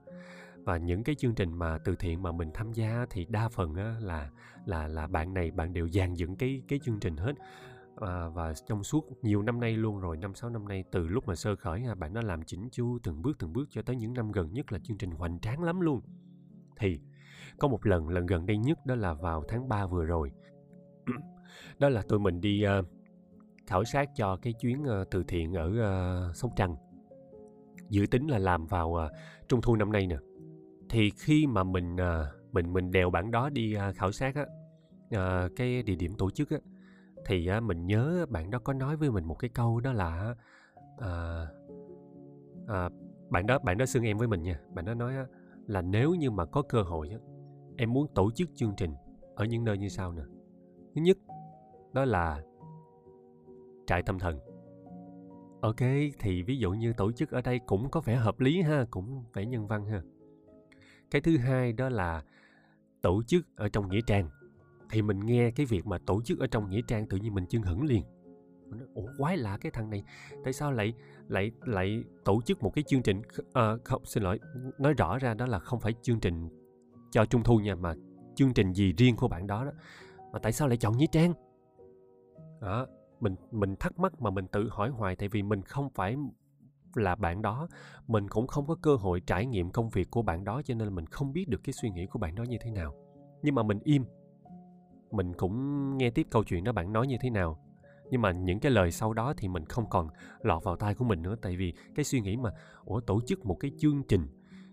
Và những cái chương trình mà từ thiện mà mình tham gia thì đa phần á, là là là bạn này bạn đều dàn dựng cái cái chương trình hết. À, và trong suốt nhiều năm nay luôn rồi năm sáu năm nay từ lúc mà sơ khởi bạn nó làm chỉnh chu từng bước từng bước cho tới những năm gần nhất là chương trình hoành tráng lắm luôn. Thì có một lần lần gần đây nhất đó là vào tháng 3 vừa rồi đó là tụi mình đi uh, khảo sát cho cái chuyến uh, từ thiện ở uh, sóc trăng. Dự tính là làm vào uh, trung thu năm nay nè. Thì khi mà mình uh, mình mình đèo bản đó đi uh, khảo sát á uh, cái địa điểm tổ chức á thì uh, mình nhớ bạn đó có nói với mình một cái câu đó là uh, uh, bạn đó bạn đó xưng em với mình nha. Bạn đó nói uh, là nếu như mà có cơ hội á em muốn tổ chức chương trình ở những nơi như sau nè thứ nhất đó là trại tâm thần. Ok thì ví dụ như tổ chức ở đây cũng có vẻ hợp lý ha cũng vẻ nhân văn ha. Cái thứ hai đó là tổ chức ở trong nghĩa trang. Thì mình nghe cái việc mà tổ chức ở trong nghĩa trang tự nhiên mình chưng hửng liền. Mình nói, ủa quái lạ cái thằng này tại sao lại lại lại tổ chức một cái chương trình à, không xin lỗi nói rõ ra đó là không phải chương trình cho trung thu nha mà chương trình gì riêng của bạn đó đó mà tại sao lại chọn Nhi trang? Đó mình mình thắc mắc mà mình tự hỏi hoài tại vì mình không phải là bạn đó. Mình cũng không có cơ hội trải nghiệm công việc của bạn đó cho nên mình không biết được cái suy nghĩ của bạn đó như thế nào. Nhưng mà mình im. Mình cũng nghe tiếp câu chuyện đó bạn nói như thế nào. Nhưng mà những cái lời sau đó thì mình không còn lọt vào tai của mình nữa tại vì cái suy nghĩ mà ủa tổ chức một cái chương trình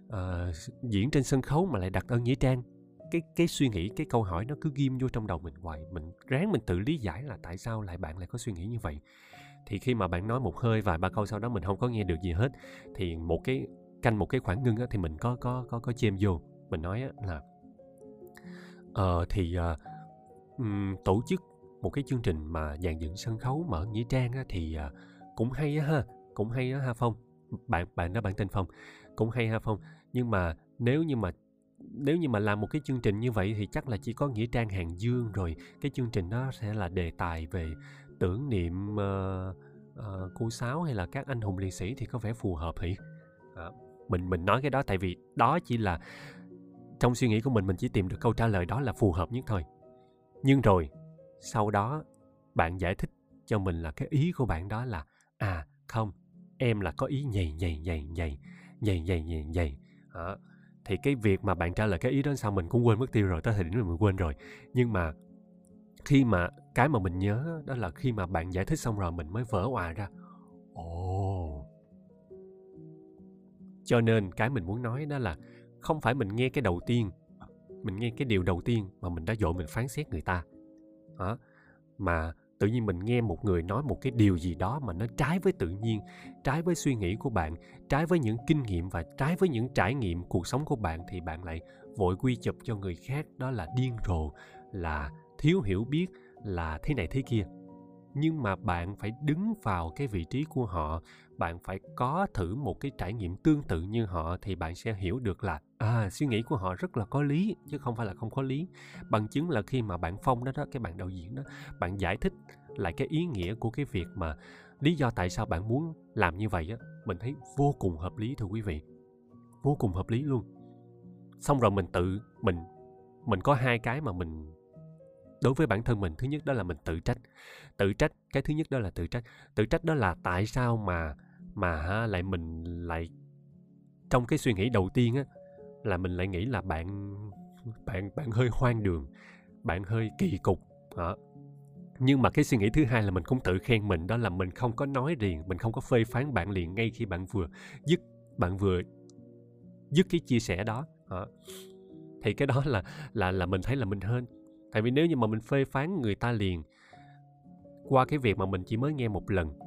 uh, diễn trên sân khấu mà lại đặt ơn Nhĩ trang cái cái suy nghĩ cái câu hỏi nó cứ ghim vô trong đầu mình hoài. Mình ráng mình tự lý giải là tại sao lại bạn lại có suy nghĩ như vậy. Thì khi mà bạn nói một hơi vài ba câu sau đó mình không có nghe được gì hết thì một cái canh một cái khoảng ngưng á, thì mình có có có có chêm vô. Mình nói á, là ờ uh, thì uh, um, tổ chức một cái chương trình mà dàn dựng sân khấu mở nghĩa trang á, thì uh, cũng hay á ha cũng hay á ha phong. Bạn bạn đó bạn tên phong cũng hay ha phong. Nhưng mà nếu như mà nếu như mà làm một cái chương trình như vậy thì chắc là chỉ có nghĩa trang hàng dương rồi. Cái chương trình đó sẽ là đề tài về tưởng niệm uh, uh, cô sáu hay là các anh hùng liệt sĩ thì có vẻ phù hợp hỉ? À, mình mình nói cái đó tại vì đó chỉ là trong suy nghĩ của mình mình chỉ tìm được câu trả lời đó là phù hợp nhất thôi. Nhưng rồi sau đó bạn giải thích cho mình là cái ý của bạn đó là à không em là có ý nhầy nhầy nhầy nhầy nhầy nhầy nhầy nhầy. À, thì cái việc mà bạn trả lời cái ý đó sao mình cũng quên mất tiêu rồi, tới thời điểm này mình quên rồi nhưng mà khi mà cái mà mình nhớ đó là khi mà bạn giải thích xong rồi mình mới vỡ òa ra ồ oh. cho nên cái mình muốn nói đó là không phải mình nghe cái đầu tiên, mình nghe cái điều đầu tiên mà mình đã dội mình phán xét người ta đó. mà tự nhiên mình nghe một người nói một cái điều gì đó mà nó trái với tự nhiên, trái với suy nghĩ của bạn, trái với những kinh nghiệm và trái với những trải nghiệm cuộc sống của bạn thì bạn lại vội quy chụp cho người khác. Đó là điên rồ, là thiếu hiểu biết, là thế này thế kia. Nhưng mà bạn phải đứng vào cái vị trí của họ, bạn phải có thử một cái trải nghiệm tương tự như họ thì bạn sẽ hiểu được là à suy nghĩ của họ rất là có lý, chứ không phải là không có lý. Bằng chứng là khi mà bạn phong đó đó, cái bạn đạo diễn đó, bạn giải thích lại cái ý nghĩa của cái việc mà lý do tại sao bạn muốn làm như vậy á, mình thấy vô cùng hợp lý, thưa quý vị. Vô cùng hợp lý luôn. Xong rồi mình tự, mình mình có hai cái mà mình, đối với bản thân mình, thứ nhất đó là mình tự trách. Tự trách, cái thứ nhất đó là tự trách. Tự trách đó là tại sao mà mà lại mình lại, trong cái suy nghĩ đầu tiên á là mình lại nghĩ là bạn bạn bạn hơi hoang đường bạn hơi kỳ cục đó. nhưng mà cái suy nghĩ thứ hai là mình cũng tự khen mình đó là mình không có nói liền mình không có phê phán bạn liền ngay khi bạn vừa dứt bạn vừa dứt cái chia sẻ đó, đó. thì cái đó là là là mình thấy là mình hơn tại vì nếu như mà mình phê phán người ta liền qua cái việc mà mình chỉ mới nghe một lần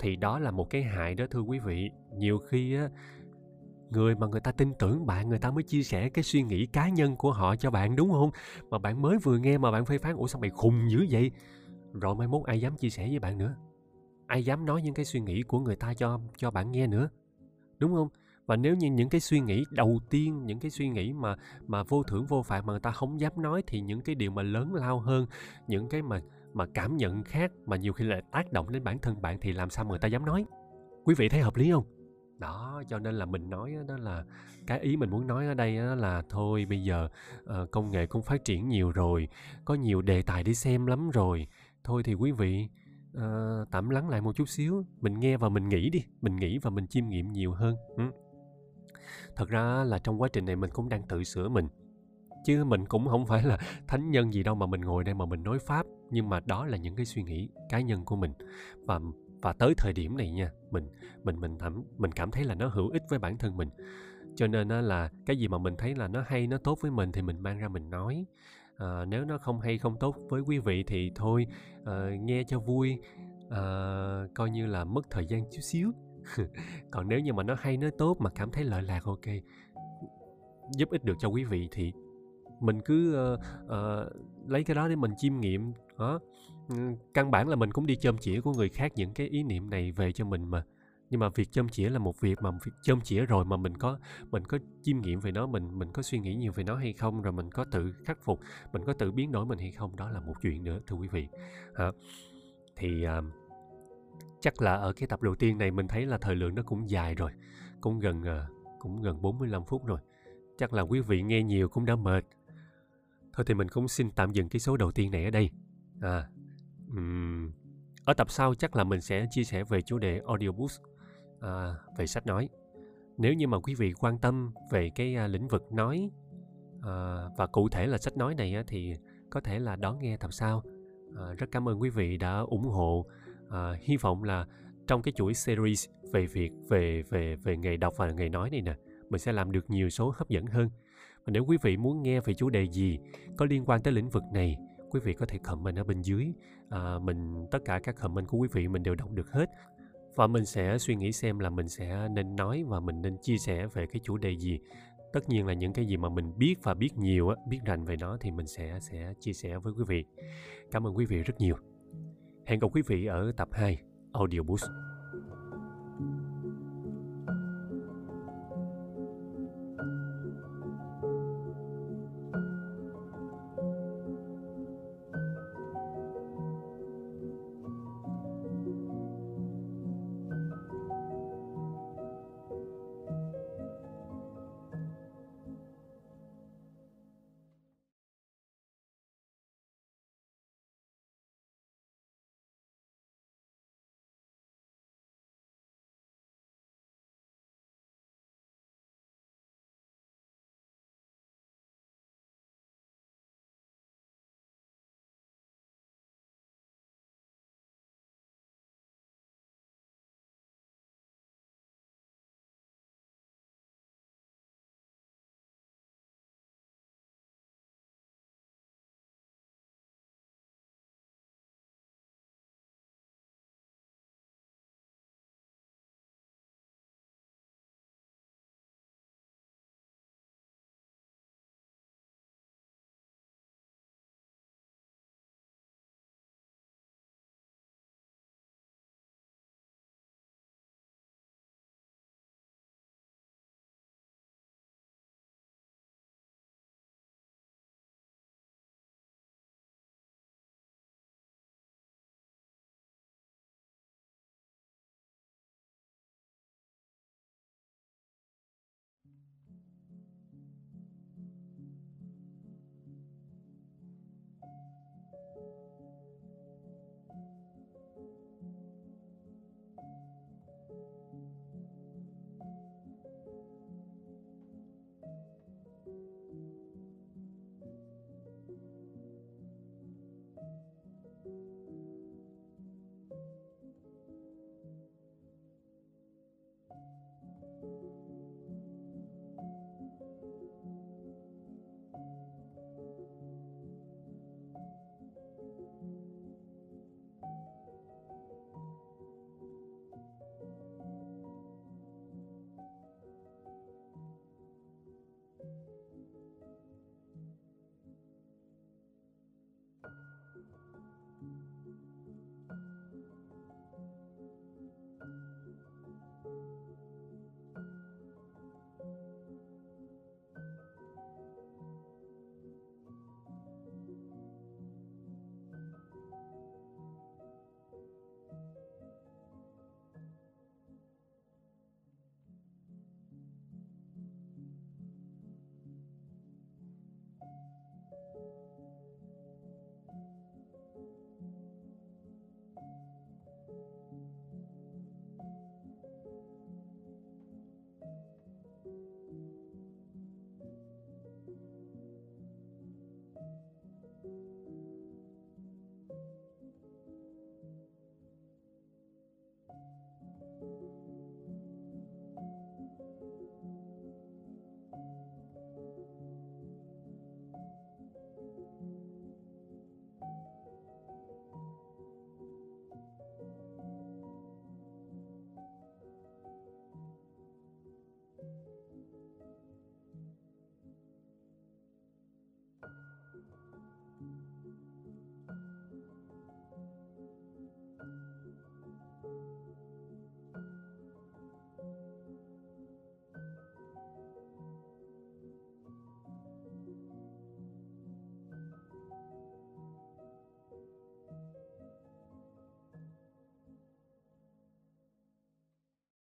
thì đó là một cái hại đó thưa quý vị nhiều khi á người mà người ta tin tưởng bạn, người ta mới chia sẻ cái suy nghĩ cá nhân của họ cho bạn, đúng không? Mà bạn mới vừa nghe mà bạn phê phán, ủa, sao mày khùng dữ vậy? Rồi mai mốt ai dám chia sẻ với bạn nữa? Ai dám nói những cái suy nghĩ của người ta cho cho bạn nghe nữa? Đúng không? Và nếu như những cái suy nghĩ đầu tiên, những cái suy nghĩ mà mà vô thưởng vô phạt mà người ta không dám nói thì những cái điều mà lớn lao hơn, những cái mà mà cảm nhận khác mà nhiều khi lại tác động đến bản thân bạn thì làm sao mà người ta dám nói? Quý vị thấy hợp lý không? Đó cho nên là mình nói đó là cái ý mình muốn nói ở đây đó là thôi bây giờ uh, công nghệ cũng phát triển nhiều rồi có nhiều đề tài đi xem lắm rồi thôi thì quý vị uh, tạm lắng lại một chút xíu mình nghe và mình nghĩ đi mình nghĩ và mình chiêm nghiệm nhiều hơn ừ. thật ra là trong quá trình này mình cũng đang tự sửa mình chứ mình cũng không phải là thánh nhân gì đâu mà mình ngồi đây mà mình nói pháp nhưng mà đó là những cái suy nghĩ cá nhân của mình và và tới thời điểm này nha mình mình mình thẩm mình cảm thấy là nó hữu ích với bản thân mình. Cho nên là cái gì mà mình thấy là nó hay nó tốt với mình thì mình mang ra mình nói. À, nếu nó không hay không tốt với quý vị thì thôi à, nghe cho vui. À, coi như là mất thời gian chút xíu. <laughs> Còn nếu như mà nó hay nó tốt mà cảm thấy lợi lạc ok giúp ích được cho quý vị thì mình cứ uh, uh, lấy cái đó để mình chiêm nghiệm. Đó căn bản là mình cũng đi châm chĩa của người khác những cái ý niệm này về cho mình mà. Nhưng mà việc châm chĩa là một việc mà việc châm chĩa rồi mà mình có mình có chiêm nghiệm về nó mình mình có suy nghĩ nhiều về nó hay không rồi mình có tự khắc phục mình có tự biến đổi mình hay không đó là một chuyện nữa thưa quý vị. Hả? Thì uh, chắc là ở cái tập đầu tiên này mình thấy là thời lượng nó cũng dài rồi cũng gần uh, cũng gần 45 phút rồi. Chắc là quý vị nghe nhiều cũng đã mệt. Thôi thì mình cũng xin tạm dừng cái số đầu tiên này ở đây. À um, ở tập sau chắc là mình sẽ chia sẻ về chủ đề audiobooks à, về sách nói. Nếu như mà quý vị quan tâm về cái à, lĩnh vực nói à, và cụ thể là sách nói này á, thì có thể là đón nghe tập sau. À, rất cảm ơn quý vị đã ủng hộ à, hy vọng là trong cái chuỗi series về việc về về về nghề đọc và nghề nói này nè mình sẽ làm được nhiều số hấp dẫn hơn. Và nếu quý vị muốn nghe về chủ đề gì có liên quan tới lĩnh vực này quý vị có thể comment ở bên dưới. À, mình tất cả các comment của quý vị mình đều đọc được hết. Và mình sẽ suy nghĩ xem là mình sẽ nên nói và mình nên chia sẻ về cái chủ đề gì. Tất nhiên là những cái gì mà mình biết và biết nhiều biết rành về nó thì mình sẽ sẽ chia sẻ với quý vị. Cảm ơn quý vị rất nhiều. Hẹn gặp quý vị ở tập 2 audio boost.